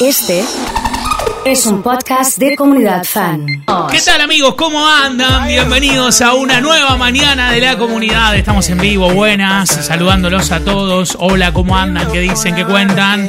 Este es un podcast de comunidad fan. ¿Qué tal amigos? ¿Cómo andan? Bienvenidos a una nueva mañana de la comunidad. Estamos en vivo, buenas, saludándolos a todos. Hola, ¿cómo andan? ¿Qué dicen? ¿Qué cuentan?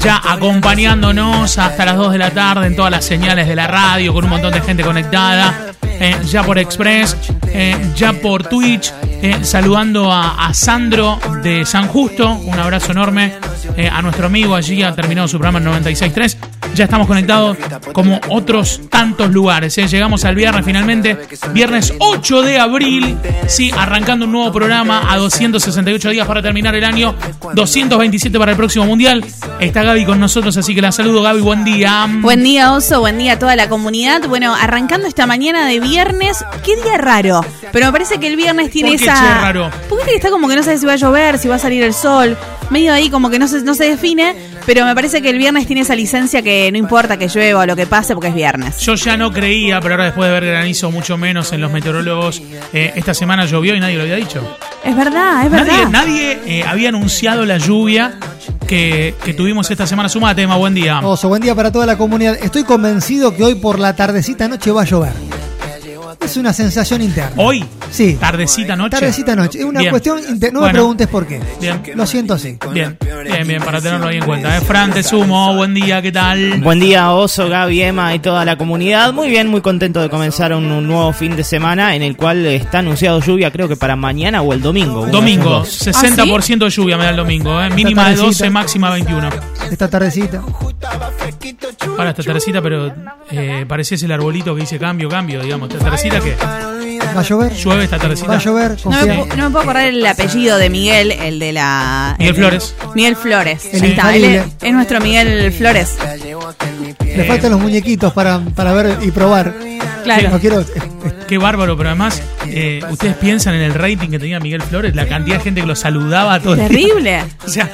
Ya acompañándonos hasta las 2 de la tarde en todas las señales de la radio, con un montón de gente conectada. Eh, ya por Express, eh, ya por Twitch, eh, saludando a, a Sandro de San Justo. Un abrazo enorme eh, a nuestro amigo allí, ha terminado su programa en 96.3. Ya estamos conectados como otros tantos lugares. ¿eh? Llegamos al viernes finalmente, viernes 8 de abril, sí, arrancando un nuevo programa a 268 días para terminar el año, 227 para el próximo mundial. Está Gaby con nosotros, así que la saludo Gaby, buen día. Buen día, Oso, buen día a toda la comunidad. Bueno, arrancando esta mañana de viernes, qué día raro. Pero me parece que el viernes tiene ¿Por qué, esa. raro? Porque está como que no sabe si va a llover, si va a salir el sol. Medio ahí como que no se, no se define. Pero me parece que el viernes tiene esa licencia que no importa que llueva o lo que pase porque es viernes. Yo ya no creía, pero ahora después de ver granizo mucho menos en los meteorólogos, eh, esta semana llovió y nadie lo había dicho. Es verdad, es Nadie, verdad. nadie eh, había anunciado la lluvia que, que tuvimos esta semana. Suma tema, buen día. Oso, buen día para toda la comunidad. Estoy convencido que hoy por la tardecita noche va a llover. Es una sensación interna. Hoy, Sí. tardecita noche. Tardecita noche. Es una Bien. cuestión inter- No Bueno. me preguntes por qué. Bien. Lo siento así. Bien, bien, bien, para tenerlo ahí en cuenta. ¿eh? Fran, te sumo, buen día, ¿qué tal? Buen día, Oso, Gaby, Emma y toda la comunidad. Muy bien, muy contento de comenzar un, un nuevo fin de semana en el cual está anunciado lluvia, creo que para mañana o el domingo. Domingo, esos dos. 60% de lluvia me da el domingo, ¿eh? mínima de 12, máxima 21. Esta tardecita. Para esta tardecita, pero eh, pareciese el arbolito que dice cambio, cambio, digamos. ¿Esta tardecita qué? ¿Va a llover? ¿Llueve esta Va tardecita? a llover. No me, Confía. pu- no me puedo acordar el apellido de Miguel, el de la. Miguel el Flores. Miguel Flores. El Ahí está, él es nuestro Miguel Flores. Le faltan los muñequitos para, para ver y probar. Claro. No quiero. Qué bárbaro, pero además, eh, ustedes piensan en el rating que tenía Miguel Flores, la cantidad de gente que lo saludaba todo el tiempo. Terrible. O sea,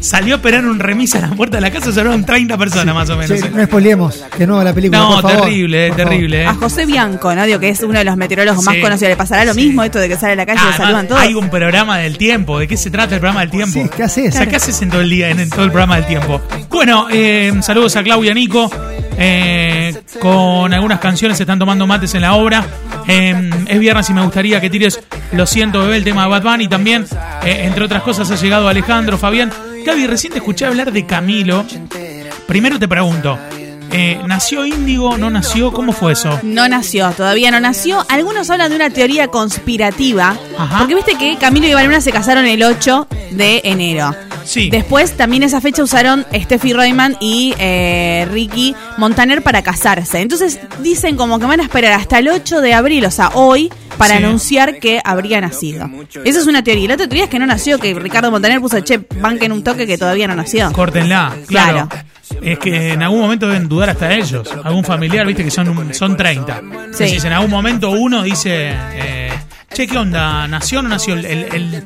salió a esperar un remis a la puerta de la casa, salieron 30 personas más o menos. Sí, no spoilemos de nuevo la película. No, por favor. terrible, eh, favor. terrible. eh. A José Bianco, ¿no? Digo que es uno de los meteorólogos más Sí. conocidos. ¿Le pasará lo Sí. mismo esto de que sale a la calle y le saludan todos? Hay un programa del tiempo. ¿De qué se trata el programa del tiempo? Sí, ¿qué haces? O sea, ¿qué haces en todo el día, en, en todo el programa del tiempo? Bueno, eh, saludos a Claudia Nico. eh, con algunas canciones se están tomando mates en la obra. Eh, es viernes y me gustaría que tires Lo siento, bebé, el tema de Bad Bunny también. eh, entre otras cosas ha llegado Alejandro, Fabián. Gaby, recién te escuché hablar de Camilo. Primero te pregunto, eh, ¿nació Índigo? ¿No nació? ¿Cómo fue eso? No nació, todavía no nació. Algunos hablan de una teoría conspirativa. Ajá. Porque viste que Camilo y Valuna se casaron el 8 de enero. Sí. Después también esa fecha usaron Steffi Reutemann y eh, Ricky Montaner para casarse. Entonces dicen como que van a esperar hasta el 8 de abril, o sea, hoy, para Sí. anunciar que habría nacido. Esa es una teoría. Y la otra teoría es que no nació, que Ricardo Montaner puso, che, banquen un toque que todavía no nació. Córtenla, claro. Claro. Es que en algún momento deben dudar hasta ellos. Algún familiar, viste que son, un- son 30. Sí. Decís, en algún momento uno dice, eh, che, ¿qué onda? ¿Nació o no nació? El, el- el-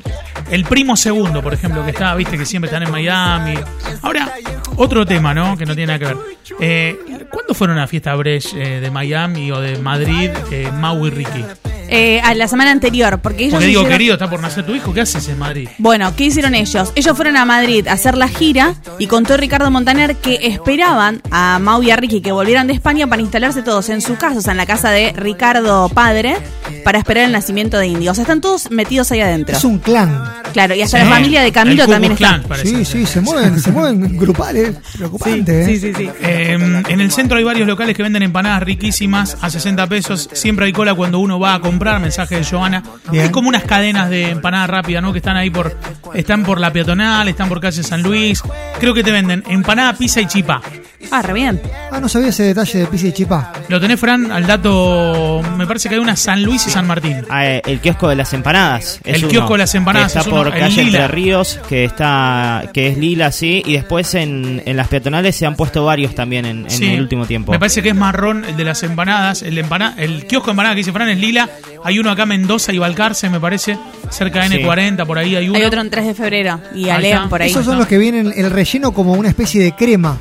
el primo segundo, por ejemplo, que está, viste que siempre están en Miami. Ahora, otro tema, ¿no? Que no tiene nada que ver. Eh, ¿Cuándo fueron a la fiesta Brecht eh, de Miami o de Madrid, eh, Mau y Ricky? Eh, a la semana anterior, porque ellos Porque digo, hicieron- querido, está por nacer tu hijo, ¿qué haces en Madrid? Bueno, ¿qué hicieron ellos? Ellos fueron a Madrid a hacer la gira y contó Ricardo Montaner que esperaban a Mau y a Ricky que volvieran de España para instalarse todos en su casa, o sea, en la casa de Ricardo padre, para esperar el nacimiento de Indio. O sea, están todos metidos ahí adentro. Es un clan. Claro, y hasta Sí. la familia de Camilo El también Klux está. Parece. Sí, sí, se mueven, se mueven grupales. Preocupante, ¿eh? Sí, sí, sí. Eh, en el centro hay varios locales que venden empanadas riquísimas a 60 pesos. Siempre hay cola cuando uno va a comprar. Mensaje de Joana. Bien. Hay como unas cadenas de empanada rápida, ¿no? Que están ahí por. Están por la peatonal, están por calle San Luis. Creo que te venden empanada, pizza y chipá. Ah, re bien. Ah, no sabía ese detalle de pizza y chipá. Lo tenés, Fran, al dato. Me parece que hay una San Luis y San Martín. Ah, eh, el kiosco de las empanadas. es El uno, kiosco de las empanadas que es Está uno, por calle lila. Entre Ríos, que está que es lila, sí. Y después en, en las peatonales se han puesto varios también en, en Sí. el último tiempo. Me parece que es marrón el de las empanadas. El, de empana- el kiosco de empanadas que dice Fran es lila. Hay uno acá en Mendoza y Balcarce, me parece. Cerca de Sí. N40, por ahí hay uno. Hay otro en 3 de febrero y Alean por ahí. Esos son los que vienen el relleno como una especie de crema.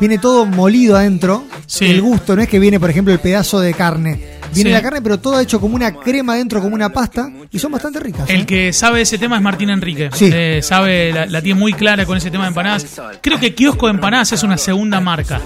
Viene todo molido adentro. Sí. El gusto no es que viene, por ejemplo, el pedazo de carne. Viene Sí. la carne, pero todo hecho como una crema dentro, como una pasta, y son bastante ricas. El ¿eh? que sabe ese tema es Martín Enrique. Sí. Eh, sabe, la, la tiene muy clara con ese tema de empanadas. Creo que Kiosco de Empanadas es una segunda marca.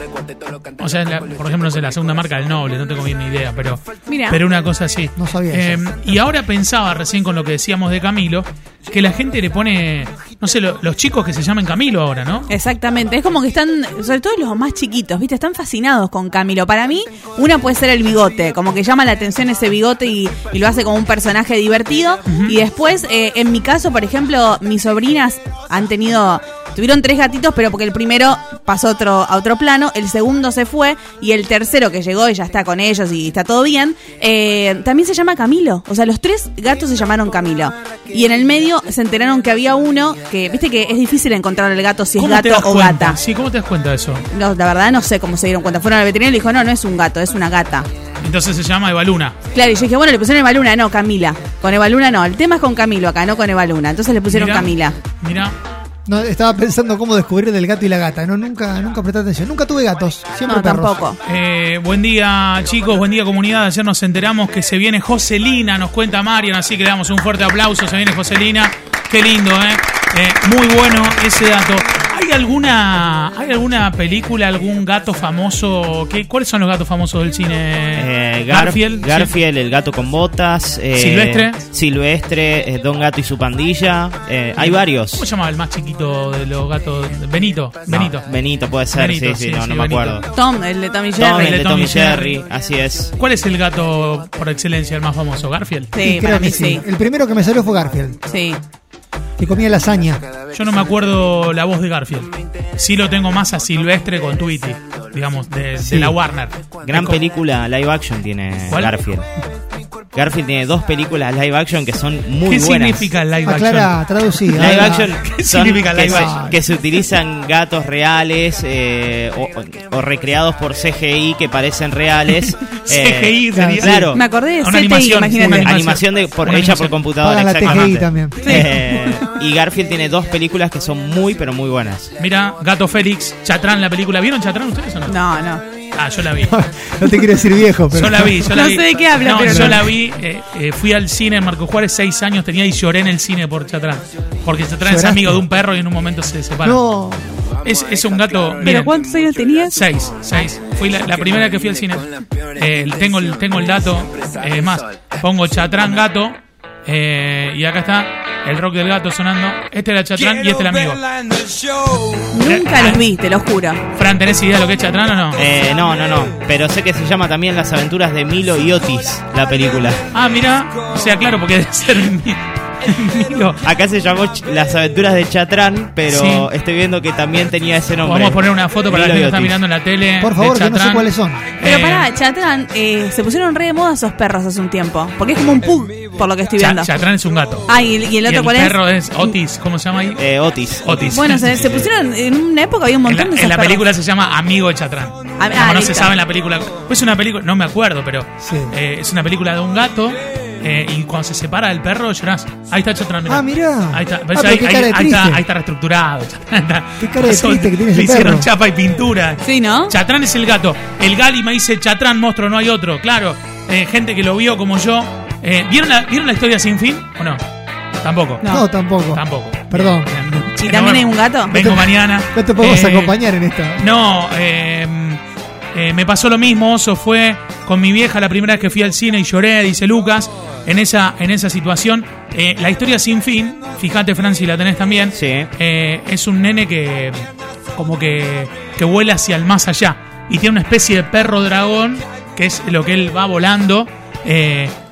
O sea, la- por ejemplo, no sé, la segunda marca del Noble, no tengo bien ni idea, pero, Mira. pero una cosa así. No sabía Eh, eso. y ahora pensaba recién con lo que decíamos de Camilo, que la gente le pone, no sé, lo- los chicos que se llaman Camilo ahora, ¿no? Exactamente, es como que están, sobre todo los más chiquitos, ¿viste? Están fascinados con Camilo. Para mí, una puede ser el bigote, como que llama la atención ese bigote y, y lo hace como un personaje divertido. Y después, eh, en mi caso, por ejemplo, mis sobrinas han tenido, tuvieron tres gatitos, pero porque el primero pasó a otro, a otro plano, el segundo se fue y el tercero que llegó y ya está con ellos y está todo bien, eh, también se llama Camilo. O sea, los tres gatos se llamaron Camilo. Y en el medio se enteraron que había uno que, viste que es difícil encontrar el gato si es ¿Cómo te gato o cuenta? gata. Sí, ¿cómo te das cuenta de eso? No, la verdad no sé cómo se dieron cuenta. Fueron al veterinario y le dijo, no, no es un gato, es una gata. Entonces se llama Evaluna. Claro, y yo dije, bueno, le pusieron Eva Luna, no, Camila. Con Eva Luna no, el tema es con Camilo acá, no con Eva Luna. Entonces le pusieron Mirá, Camila. Mirá, No, estaba pensando cómo descubrir del gato y la gata. No, nunca, nunca presté atención. Nunca tuve gatos, siempre No, perros. tampoco. Eh, buen día chicos, buen día comunidad. Ayer nos enteramos que se viene Joselina, nos cuenta Marian, así que le damos un fuerte aplauso. Se viene Joselina. Qué lindo, ¿eh? Eh, muy bueno ese dato. ¿Hay alguna, ¿Hay alguna película, algún gato famoso? ¿Qué, ¿Cuáles son los gatos famosos del cine? Eh, Gar- Garfield. Garfield, el gato con botas. eh, Silvestre. Silvestre, eh, Don Gato y su pandilla. eh, hay varios. ¿Cómo se llama el más chiquito de los gatos? Benito. No, Benito. Benito puede ser, Benito, sí, sí, sí, no, sí, no me acuerdo. Tom, el de Tommy Tom, Jerry. el de Tommy Tommy Jerry, Jerry. así es. ¿Cuál es el gato por excelencia, el más famoso? ¿Garfield? Sí, Sí, para creo mí que sí. El primero que me salió fue Garfield, Sí. Que comía lasaña. Yo no me acuerdo la voz de Garfield. Sí lo tengo más a Silvestre con Tweety, digamos, de, la Warner. Gran película live action tiene ¿Cuál? Garfield. Garfield tiene dos películas live action que son muy ¿Qué buenas. significa live action? Aclara, traducí. Live action ¿Qué significa que, live se, action? que se utilizan gatos reales eh, o, o recreados por CGI que parecen reales. eh, CGI sería. Claro. Me acordé de Una CTI, animación, imagínate. una Animación de, por, Una hecha animación. por computadora, la exactamente. TGI también. Eh, y Garfield tiene dos películas que son muy, pero muy buenas. Mira, Gato Félix, Chatrán, la película. ¿Vieron Chatrán ustedes o no? No, no. Ah, yo la vi. No te quiero decir viejo, pero. Yo la vi, yo la No vi. sé de qué habla, No, pero yo no. la vi. eh, eh, fui al cine en Marco Juárez, seis años tenía y lloré en el cine por Chatrán. Porque Chatrán es amigo de un perro y en un momento se separan. No, Es, es un gato. ¿Pero miren, cuántos años tenías? Seis, seis. Fui la, la primera que fui al cine. Eh, tengo, el, tengo el dato. eh, Es más, pongo Chatrán gato. eh, y acá está el rock del gato sonando. Este era Chatrán y este el amigo. Nunca los vi, te lo juro. Fran, ¿tenés idea de lo que es Chatrán o no? Eh, no, no, no. Pero sé que se llama también Las aventuras de Milo y Otis, la película. Ah, mira. O sea, claro, porque debe ser mi- Milo. Acá se llamó Ch- Las aventuras de Chatrán, pero Sí. estoy viendo que también tenía ese nombre. Vamos a poner una foto para la Milo gente y que está Otis. mirando en la tele. por de favor, que no sé Chatrán. cuáles son. Pero Eh, pará, Chatrán, eh, se pusieron re de moda esos perros hace un tiempo. Porque es como un pug, por lo que estoy viendo. Chatrán es un gato. Ah, y, y el otro y cuál el es? perro es Otis. ¿Cómo se llama ahí? Eh, Otis. Otis. Bueno, se, se pusieron en una época había un En la, montón de en la perros. película se llama Amigo de Chatrán. Ah, Como ah, no se sabe en la película. Pues es una película, no me acuerdo, pero Sí. eh, es una película de un gato. eh, y cuando se separa del perro llorás. Ahí está Chatrán, mirá. Ah, mirá. Ahí está, Ah, ahí, ahí- está, ahí está reestructurado. Chatrán Qué cara de triste que tiene Le hicieron perro. chapa y pintura. Sí, ¿no? Chatrán es el gato. El Gali me dice Chatrán, monstruo, no hay otro. Claro, eh, gente que lo vio como yo. Eh, ¿vieron, la, ¿Vieron la historia sin fin o no? Tampoco. No. No, tampoco. Tampoco. Perdón. ¿Y también no, hay un gato? Vengo No te- mañana. No te podemos Eh, acompañar en esta. No, eh, eh, me pasó lo mismo, Oso. Fue con mi vieja la primera vez que fui al cine y lloré, dice Lucas, en esa, en esa situación. Eh, la historia sin fin, fíjate, Franci, la tenés también. Sí. Eh, es un nene que como que, que vuela hacia el más allá. Y tiene una especie de perro dragón, que es lo que él va volando.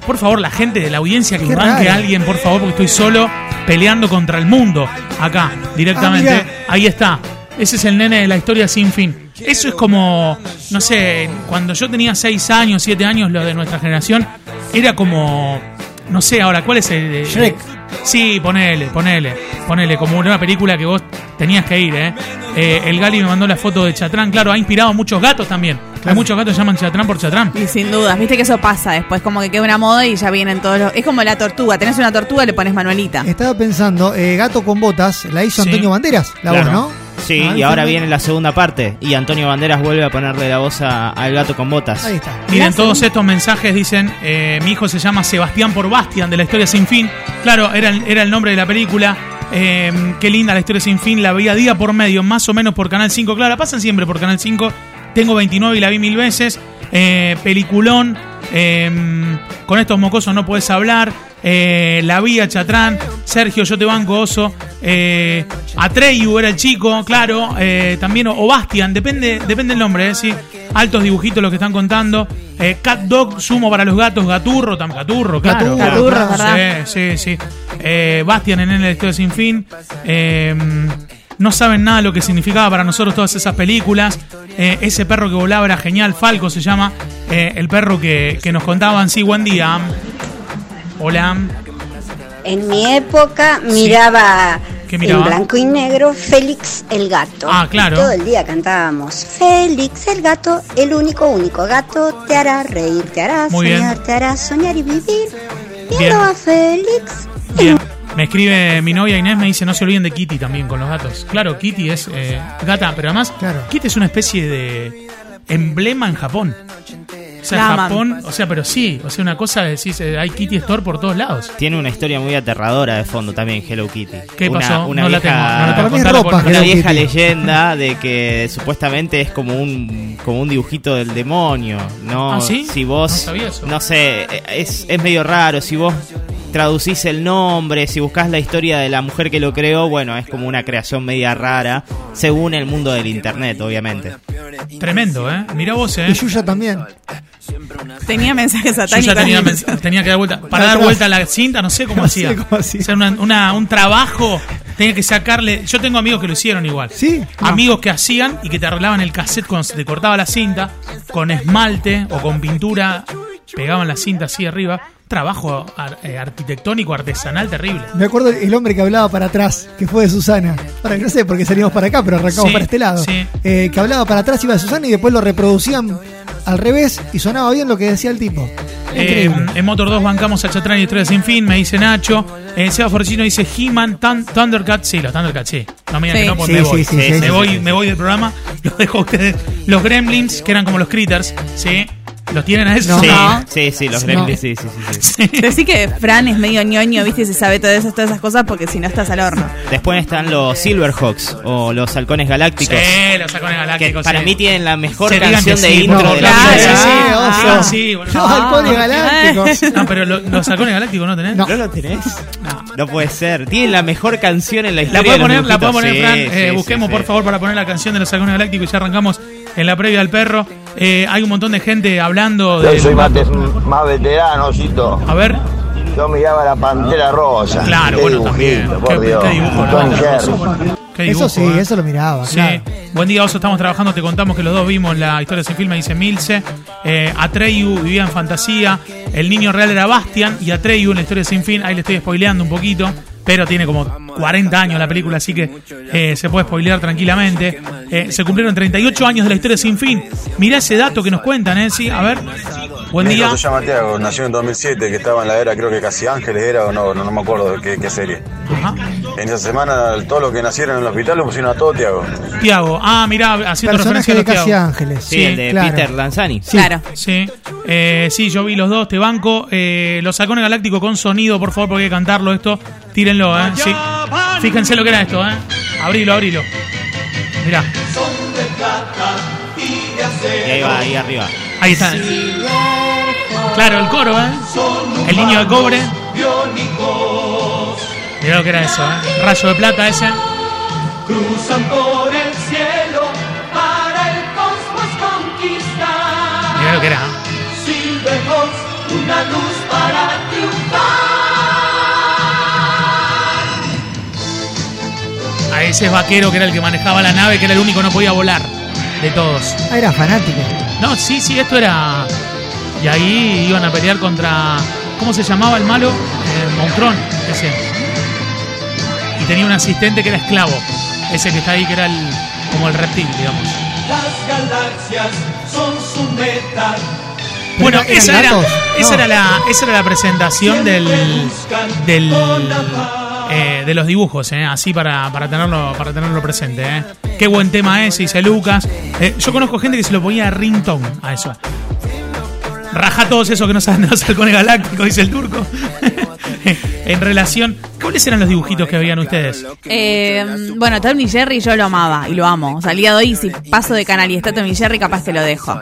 Por favor, la gente de la audiencia que Qué banque a alguien, por favor, porque estoy solo peleando contra el mundo. Acá, directamente. Ah. Ahí está. Ese es el nene de la historia sin fin. Eso es como, no sé, cuando yo tenía 6 años, 7 años, lo de nuestra generación, era como, no sé, ahora, ¿cuál es el? Shrek. Sí, ponele, ponele, ponele, como una película que vos tenías que ir, ¿eh? Eh, el Gali me mandó la foto de Chatrán, claro, ha inspirado a muchos gatos también. Hay muchos gatos que llaman Chatrán por Chatrán. Y sin dudas, viste que eso pasa después, como que queda una moda y ya vienen todos los... Es como la tortuga, tenés una tortuga y le pones Manuelita. Estaba pensando, eh, Gato con botas, la hizo Sí. Antonio Banderas, la Claro. voz, ¿no? Sí, Ah, y ahora viene la segunda parte. Y Antonio Banderas vuelve a ponerle la voz a- al gato con botas. Ahí está. Miren, todos estos mensajes dicen, eh, mi hijo se llama Sebastián por Bastian de la historia sin fin. Claro, era, el- era el nombre de la película. Eh, qué linda la historia sin fin. La veía día por medio, más o menos por Canal 5. Claro, la pasan siempre por Canal 5. Tengo 29 y la vi mil veces. Eh, peliculón. eh, con estos mocosos no puedes hablar. Eh, la vi a Chatrán. Sergio, yo te banco, oso. Eh, Atreyu era el chico, claro. eh, también, o, Bastian, depende, depende el nombre, eh, sí. Altos dibujitos los que están contando. Cat Dog, sumo para los gatos. Gaturro, tam, Gaturro, claro. Gaturro, Gaturro. Sí, sí, sí. Bastian en el Estudio Sin Fin. No saben nada lo que significaba para nosotros todas esas películas. Eh, ese perro que volaba era genial. Falco se llama. eh, el perro que, que nos contaban. Sí, buen día. Hola. En mi época miraba, en blanco y negro Félix el gato. Ah, claro. Y todo el día cantábamos Félix el gato, el único, único gato, te hará reír, te hará Muy bien. soñar, te hará soñar y vivir. Viendo a Félix. Bien. Me escribe mi novia Inés, me dice, no se olviden de Kitty también con los gatos. Claro, Kitty es eh, gata, pero además, Claro. Kitty es una especie de emblema en Japón. O sea, La. Japón, o sea, pero sí, o sea, una cosa de decir, eh, hay Kitty Store por todos lados. Tiene una historia muy aterradora de fondo también, Hello Kitty. ¿Qué Una- pasó? Una no vieja, la tengo. es ropa, por- Una vieja Kitty. leyenda de que supuestamente es como un como un dibujito del demonio, ¿no? ¿Ah, sí? Si vos No sabía eso. no sé, es, es medio raro si vos traducís el nombre, si buscás la historia de la mujer que lo creó, bueno, es como una creación media rara, según el mundo del internet, obviamente. Tremendo, ¿eh? Mira vos, ¿eh? Y Yuya también. Tenía mensajes satánicos. tenía, mens- tenía que dar vuelta. Para dar vuelta a la cinta, no sé cómo No hacía. sé cómo hacía. O sea, una- una- un trabajo, tenía que sacarle. Yo tengo amigos que lo hicieron igual. ¿Sí? No. Amigos que hacían y que te arreglaban el cassette cuando se te cortaba la cinta, con esmalte o con pintura, pegaban la cinta así arriba. Trabajo ar- eh, arquitectónico, artesanal terrible. Me acuerdo el hombre que hablaba para atrás, que fue de Susana. Para que no sé por qué salimos para acá, pero arrancamos Sí, para este lado. sí. Eh, que hablaba para atrás, iba de Susana y después lo reproducían al revés y sonaba bien lo que decía el tipo. Eh, en Motor 2 bancamos a Chatrán y Historia Sin Fin, me dice Nacho. Eh, Seba Forcino dice He-Man, Thun- Thundercats. Sí, los Thundercats, sí. No me digan Sí. que no, pues Sí, me sí, voy. sí, me, voy sí, sí. me voy del programa. Los dejo a ustedes. Los Gremlins, que eran como los Critters, sí. ¿Los tienen a esos? No. Sí, No. sí, sí, los No. Gremlins, sí, sí, sí, sí. Sí. Decí que Fran es medio ñoño, viste, y se sabe todas esas, todas esas cosas porque si no estás al horno. Después están los Silverhawks o los halcones galácticos. Sí, los halcones Que galácticos. para sí. mí tienen la mejor Sí, canción de sí, intro por de la. Claro, vida. sí, oso. Ah, sí, bueno. Los halcones galácticos. No, pero lo- los halcones galácticos no tenés. No. ¿No lo tenés? No. No puede ser. Tienen la mejor canción en la La historia. puedo de los poner, la puedo poner, Sí, Fran. Eh, sí, busquemos, sí, por sí. favor, para poner la canción de los halcones galácticos y ya arrancamos en la previa del perro. Eh, hay un montón de gente hablando de. Yo soy más, más veterano, Cito. A ver, Yo miraba la pantera rosa. claro, Qué bueno, dibujito, también. por Qué, Dios. qué dibujo, eso sí, eh. eso lo miraba. Sí. claro. Buen día, Oso. Estamos trabajando. Te contamos que los dos vimos la historia sin filme, dice Milce. Eh, Atreyu vivía en fantasía. El niño real era Bastian. Y Atreyu en la historia sin fin. Ahí le estoy spoileando un poquito. Pero tiene como 40 años la película, así que eh, se puede spoilear tranquilamente. Eh, se cumplieron 38 años de la historia sin fin. Mirá ese dato que nos cuentan, ¿eh? Sí, a ver. Buen Mi hijo día. se llama Tiago, nació en 2007, que estaba en la era, creo que Casi Ángeles era, o no, no, no me acuerdo de qué, qué serie. Ajá. En esa semana, todos los que nacieron en el hospital lo pusieron a todo Tiago. Tiago. Ah, mirá, haciendo Personaje referencia a de los Casi Tiago. Ángeles. Sí, el de claro. Peter Lanzani. Sí. Claro. Sí, eh, sí, yo vi los dos, te banco. Eh, los halcones galácticos con sonido, por favor, porque hay que cantarlo esto. Tírenlo, ¿eh? Sí. Fíjense lo que era esto, ¿eh? Abrilo, abrilo. Mirá, Y ahí va, ahí arriba. ahí está. Claro, el coro, ¿eh? El niño de cobre. Mirá lo que era eso, ¿eh? Rayo de plata ese. Cruzan por el cielo para el cosmos conquistar. Mirá lo que era. ¿eh? Silverhawks, una luz para triunfar. A ese vaquero que era el que manejaba la nave, que era el único que no podía volar de todos. Ah, era fanático. No, sí, sí, esto era. Y ahí iban a pelear contra. ¿Cómo se llamaba el malo? Eh, Montrón, ese. Y tenía un asistente que era esclavo. Ese que está ahí, que era el, como el reptil, digamos. Las galaxias son su meta. Bueno, esa era, esa, No. era la, esa era la presentación del, del eh, de los dibujos, eh, así para, para, tenerlo, para tenerlo presente. Eh. Qué buen tema ese, dice Lucas. Eh, yo conozco gente que se lo ponía a ringtone a eso. Raja todos esos que no saben de los halcones galácticos, dice el turco. en relación. ¿Cuáles eran los dibujitos que veían ustedes? Eh, bueno, Tommy Jerry yo lo amaba y lo amo. O sea, al día de hoy, si paso de canal y está Tommy Jerry, capaz que lo dejo.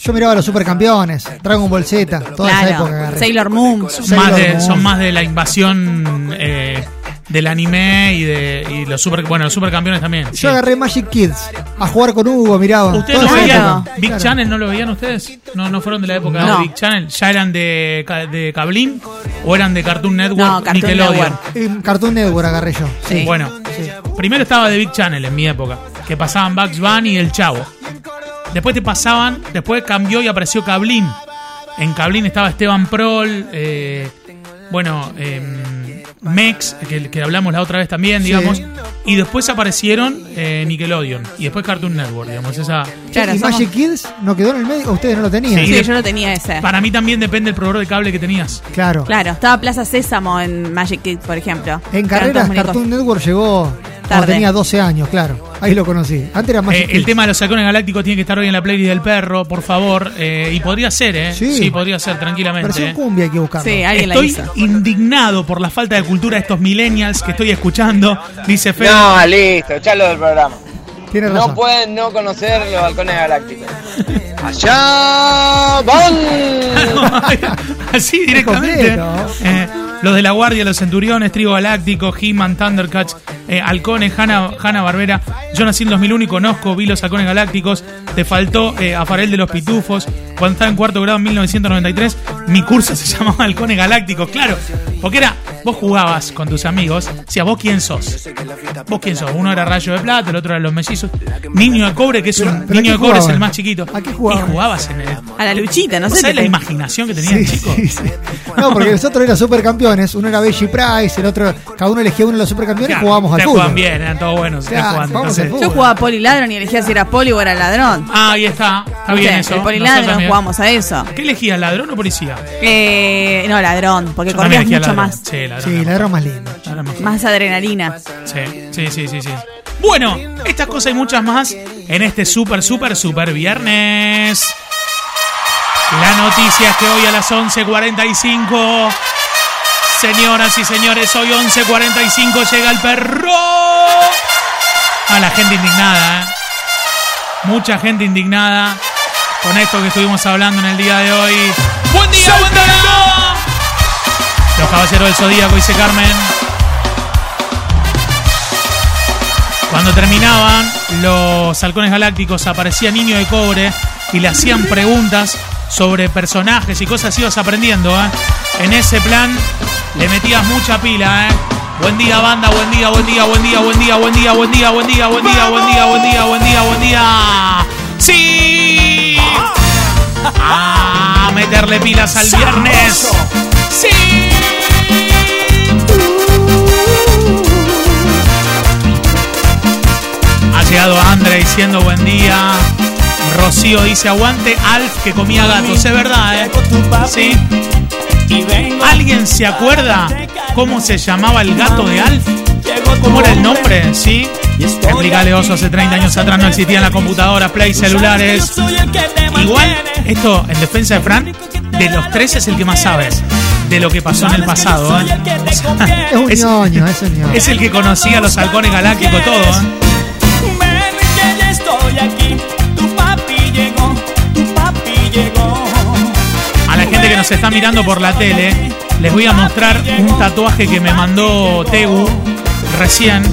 Yo miraba a los supercampeones, Dragon Ball Z, toda esa Claro, época agarré. Sailor Moon. Son Sailor más, de, Moon. son más de la invasión eh, del anime y de y los super. Bueno, los supercampeones también. sí. Yo agarré Magic Kids a jugar con Hugo, miraba. ¿Ustedes no veían. Big Claro. Channel? ¿No lo veían ustedes? ¿No, no fueron de la época No. de Big Channel? ¿Ya eran de, de Cablín o eran de Cartoon Network? No, Cartoon Nickelodeon. Network. En Cartoon Network agarré yo. Sí. Bueno, primero estaba de Big Channel en mi época, que pasaban Bugs Bunny y el Chavo. Después te pasaban, después cambió y apareció Cablín. En Cablín estaba Esteban Prol, eh, bueno, eh, Mex, que, que hablamos la otra vez también, digamos. Y después aparecieron eh, Nickelodeon y después Cartoon Network, digamos. Esa, Claro, ¿Y somos- Magic Kids no quedó en el medio? ¿Ustedes no lo tenían? Sí. Sí, yo no tenía ese. para mí también depende del proveedor de cable que tenías. Claro. Claro, estaba Plaza Sésamo en Magic Kids, por ejemplo. En carreras. Cartoon Network llegó cuando tenía 12 años, claro. Ahí lo conocí. Antes era Magic Eh, el tema de los halcones galácticos tiene que estar hoy en la playlist del perro, por favor. eh, y podría ser, ¿eh? Sí. podría ser tranquilamente. Versión eh. cumbia hay que buscarlo. Sí, alguien la Estoy hizo. indignado por la falta de cultura de estos millennials que estoy escuchando, dice Fede. No, listo, echalo del programa. Tiene No pueden no conocer los halcones galácticos. ¡Allá van! Así directamente. Eh, los de la Guardia, los Centuriones, Trigo Galáctico, He-Man, Thundercats, eh, Halcones, Hanna, Hanna Barbera. Yo nací en 2001 y conozco, vi los Halcones Galácticos. Te faltó eh, a Farel de los Pitufos. Cuando estaba en cuarto grado en 1993, mi curso se llamaba Halcones Galácticos. Claro, porque era, vos jugabas con tus amigos. O sea, vos quién sos. Vos quién sos. Uno era Rayo de Plata, el otro era Los Mellizos. Niño de Cobre, que es un. pero ¿a Niño de Cobre es el más chiquito. ¿A qué jugaban? Y jugabas en el. A la luchita, no sé. ¿Sabes qué la te- imaginación que tenía Sí, el chico? sí, sí. No, porque nosotros eran supercampeones. Uno era Belly Price, el otro, cada uno elegía uno de los supercampeones y Claro, jugábamos al fútbol. jugaban bien, eran todos buenos. al entonces- Yo jugaba Poli Ladrón y elegía si era Poli o era ladrón. Ah, ahí está. Está bien eso. El Poli Nosotros Ladrón también. jugamos a eso. ¿Qué elegías, ladrón o policía? Eh, no, ladrón, porque Yo también corrías elegía mucho ladrón. más. Sí, ladrón. Sí, la era más lindo. Ladrón más. Más adrenalina. Sí, sí, sí, sí, sí. Bueno, estas cosas y muchas más en este super, super, super viernes. La noticia es que hoy a las 11.45, señoras y señores, hoy 11.45 llega el perro. A la gente indignada, ¿eh? Mucha gente indignada con esto que estuvimos hablando en el día de hoy. ¡Buen día, buen día! Los caballeros del Zodíaco, dice Carmen. Cuando terminaban, los halcones galácticos aparecía Niño de Cobre y le hacían preguntas sobre personajes y cosas ibas aprendiendo. ¿eh? En ese plan le metías mucha pila. ¿eh? Buen día, banda, buen día, buen día, buen día, buen día, buen día, buen día, buen día, buen día, buen día, buen día, buen día, buen día. ¡Sí! ¡A meterle pilas al viernes! ¡Sí! Ha llegado Andre diciendo buen día. Rocío dice aguante Alf que comía gatos. Es verdad, ¿eh? Sí. ¿Alguien se acuerda cómo se llamaba el gato de Alf? ¿Cómo era el nombre? ¿Sí? Explícale oso, hace 30 años atrás no existían las computadoras, play, celulares. Igual, esto en defensa de Fran, de los tres es el que más sabe de lo que pasó en el pasado. ¿eh? O sea, Es un es- ñoño, es un ñoño. es el que conocía a los halcones galácticos, todo. ¿eh? A la gente que nos está mirando por la tele, les voy a mostrar un tatuaje que me mandó Tegu recién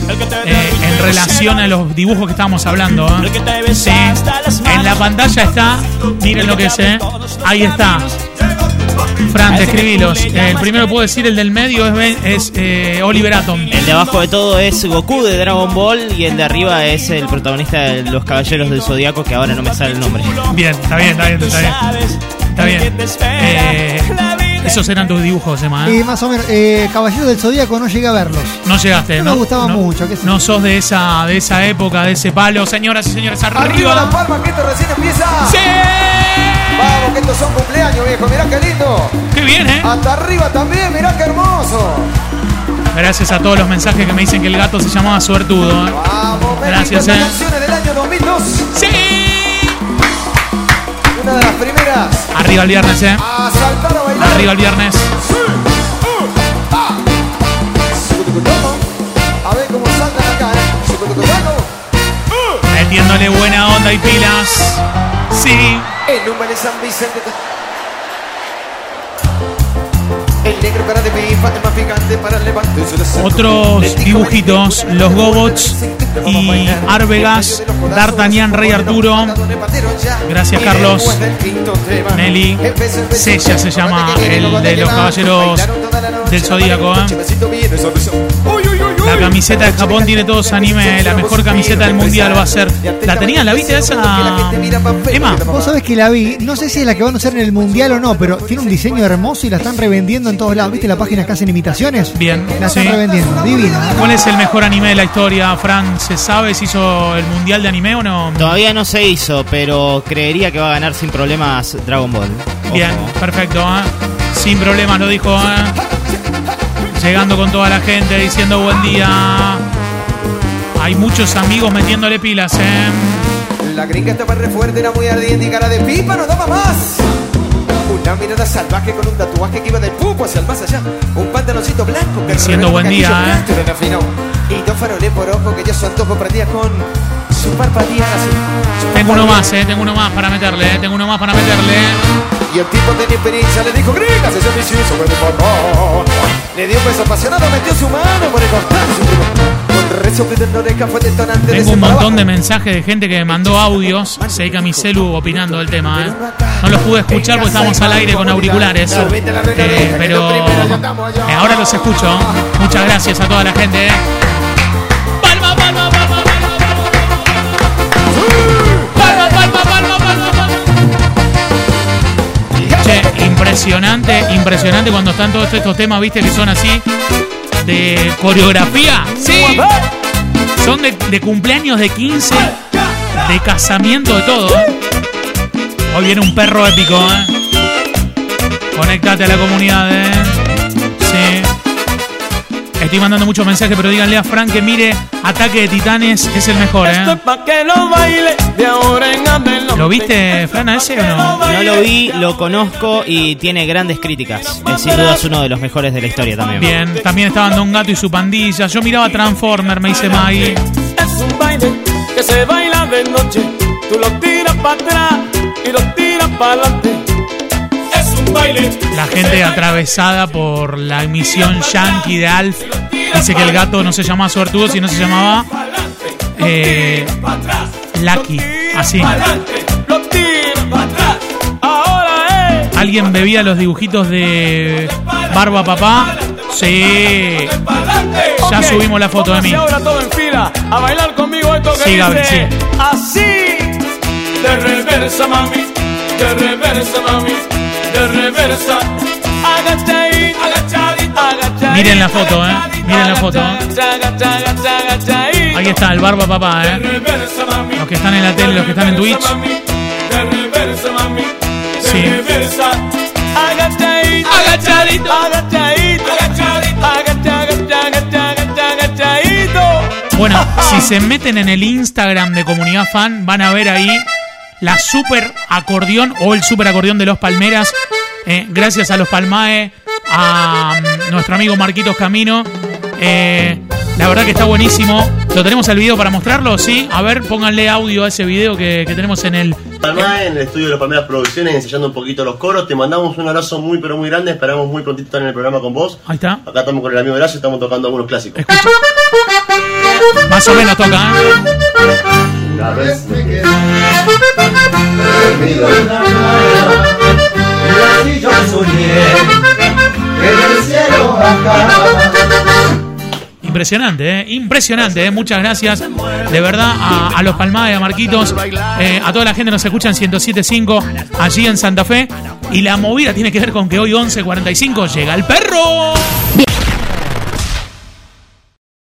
eh, en relación a los dibujos que estábamos hablando. ¿eh? Sí. En la pantalla está, miren lo que es, ¿eh? ahí está. Fran, describilos. El primero puedo decir, el del medio es, es Oliver Atom. El de abajo de todo es Goku de Dragon Ball y el de arriba es el protagonista de los Caballeros del Zodiaco que ahora no me sale el nombre. Bien, está bien, está bien, está bien. Está bien. Eh, esos eran tus dibujos, Emma. ¿eh? Y más o menos, eh, Caballeros del Zodíaco no llegué a verlos. No llegaste, No ¿no? me gustaba no, mucho, qué No sos de esa, de esa época, de ese palo. Señoras y señores, Arriba la arriba. palma que esto recién empieza. ¡Sí! Vamos, que estos son cumpleaños, viejo. Mirá qué lindo. ¡Qué bien, eh! Hasta arriba también, mirá qué hermoso. Gracias a todos los mensajes que me dicen que el gato se llamaba suertudo. ¿eh? Vamos, Gracias, México, eh. canciones del año 2002. ¡Sí! Una de las primeras Arriba el viernes, ¿eh? Arriba el viernes. A ver cómo saltan acá, ¿eh? Metiéndole buena onda y pilas. Sí. El número de San Vicente. Otros dibujitos, los Gobots y Arvegas, D'Artagnan, Rey Arturo. Gracias, Carlos. Nelly. Sella se llama el de los caballeros del Zodíaco. ¿eh? La camiseta de Japón tiene todos anime. La mejor camiseta del mundial va a ser. ¿La tenías? ¿La viste esa? Emma. Vos sabés que la vi, no sé si es la que van a usar en el mundial o no, pero tiene un diseño hermoso y la están revendiendo en todos lados. ¿Viste la página que hacen imitaciones? Bien, La están sí. revendiendo, divina. ¿Cuál es el mejor anime de la historia, Fran? ¿Se sabe si hizo el mundial de anime o no? Todavía no se hizo, pero creería que va a ganar sin problemas Dragon Ball. Ojo. Bien, perfecto. ¿eh? Sin problemas lo dijo. ¿eh? Llegando con toda la gente diciendo buen día. Hay muchos amigos metiéndole pilas, ¿eh? La gringa estaba re fuerte, era muy ardiente y cara de pipa no daba más. Una mirada salvaje con un tatuaje que iba del pupo hacia el más allá. Un pantaloncito blanco que revela buen día, ¿eh? Y dos faroles por ojo que ya su antojo prendía con su así. su Tengo uno más, ¿eh? Tengo uno más para meterle, ¿eh? Tengo uno más para meterle. Y el tipo tenía experiencia, le dijo, gringas, ese vicioso, favor". Le dio un beso apasionado, metió su mano por el costado. Tengo un montón de mensajes de gente que me mandó audios. Seika mi celu opinando del tema. ¿eh? No los pude escuchar porque estábamos al aire con auriculares. Pero eh, ahora los escucho. Muchas gracias a toda la gente. ¡Palma, impresionante, impresionante cuando están todos estos temas, viste, que son así de coreografía. Sí. Son de, cumpleaños de 15, de casamiento, de todo. ¿eh? Hoy viene un perro épico, ¿eh? Conectate a la comunidad, ¿eh? Estoy mandando muchos mensajes, pero díganle a Frank que mire Ataque de Titanes, es el mejor, Esto ¿eh? es pa' que lo baile de ahora en adelante. ¿Lo viste, Fran, a ese o no? No lo vi, lo conozco y tiene grandes críticas. Sin duda es uno de los mejores de la historia también. Bien, también estaban Don Gato y su pandilla. Yo miraba Transformer, me dice Maggie. Es un baile que se baila de noche. Tú lo tiras para atrás y lo tiras para adelante. La gente atravesada por la emisión yankee de Alf dice que el gato no se llamaba Suertudo, sino se llamaba eh, Lucky. Así. Es. ¿Alguien bebía los dibujitos de Barba Papá? Sí. Ya subimos la foto de mí. ahora todo en fila a bailar conmigo esto que Sí, Gaby, dice sí. así. De reversa, mami. De reversa, mami. De reversa. Miren la foto, eh. Miren la foto. Ahí está el Barba Papá, ¿eh? Los que están en la tele, los que están en Twitch. Sí. agachadito, agachadito. Bueno, si se meten en el Instagram de Comunidad Fan, van a ver ahí la super acordeón o el super acordeón de los Palmeras. eh, gracias a los Palmae, a mm, nuestro amigo Marquitos Camino. Eh, la verdad que está buenísimo. ¿Lo tenemos el video para mostrarlo? Sí. A ver, pónganle audio a ese video que, que tenemos en el. Palma en el estudio de las Palmeras Producciones, ensayando un poquito los coros. Te mandamos un abrazo muy, pero muy grande. Esperamos muy prontito estar en el programa con vos. Ahí está. Acá estamos con el amigo Horacio, estamos tocando algunos clásicos. Más o menos toca, ¿eh? Una vez me quedé dormido en la playa, y así yo soñé que el cielo bajaba. Impresionante, ¿eh? impresionante, ¿eh? muchas gracias de verdad a, a los Palmadas, a Marquitos, eh, a toda la gente que nos escucha en 107.5 allí en Santa Fe. Y la movida tiene que ver con que hoy 11.45 llega el perro.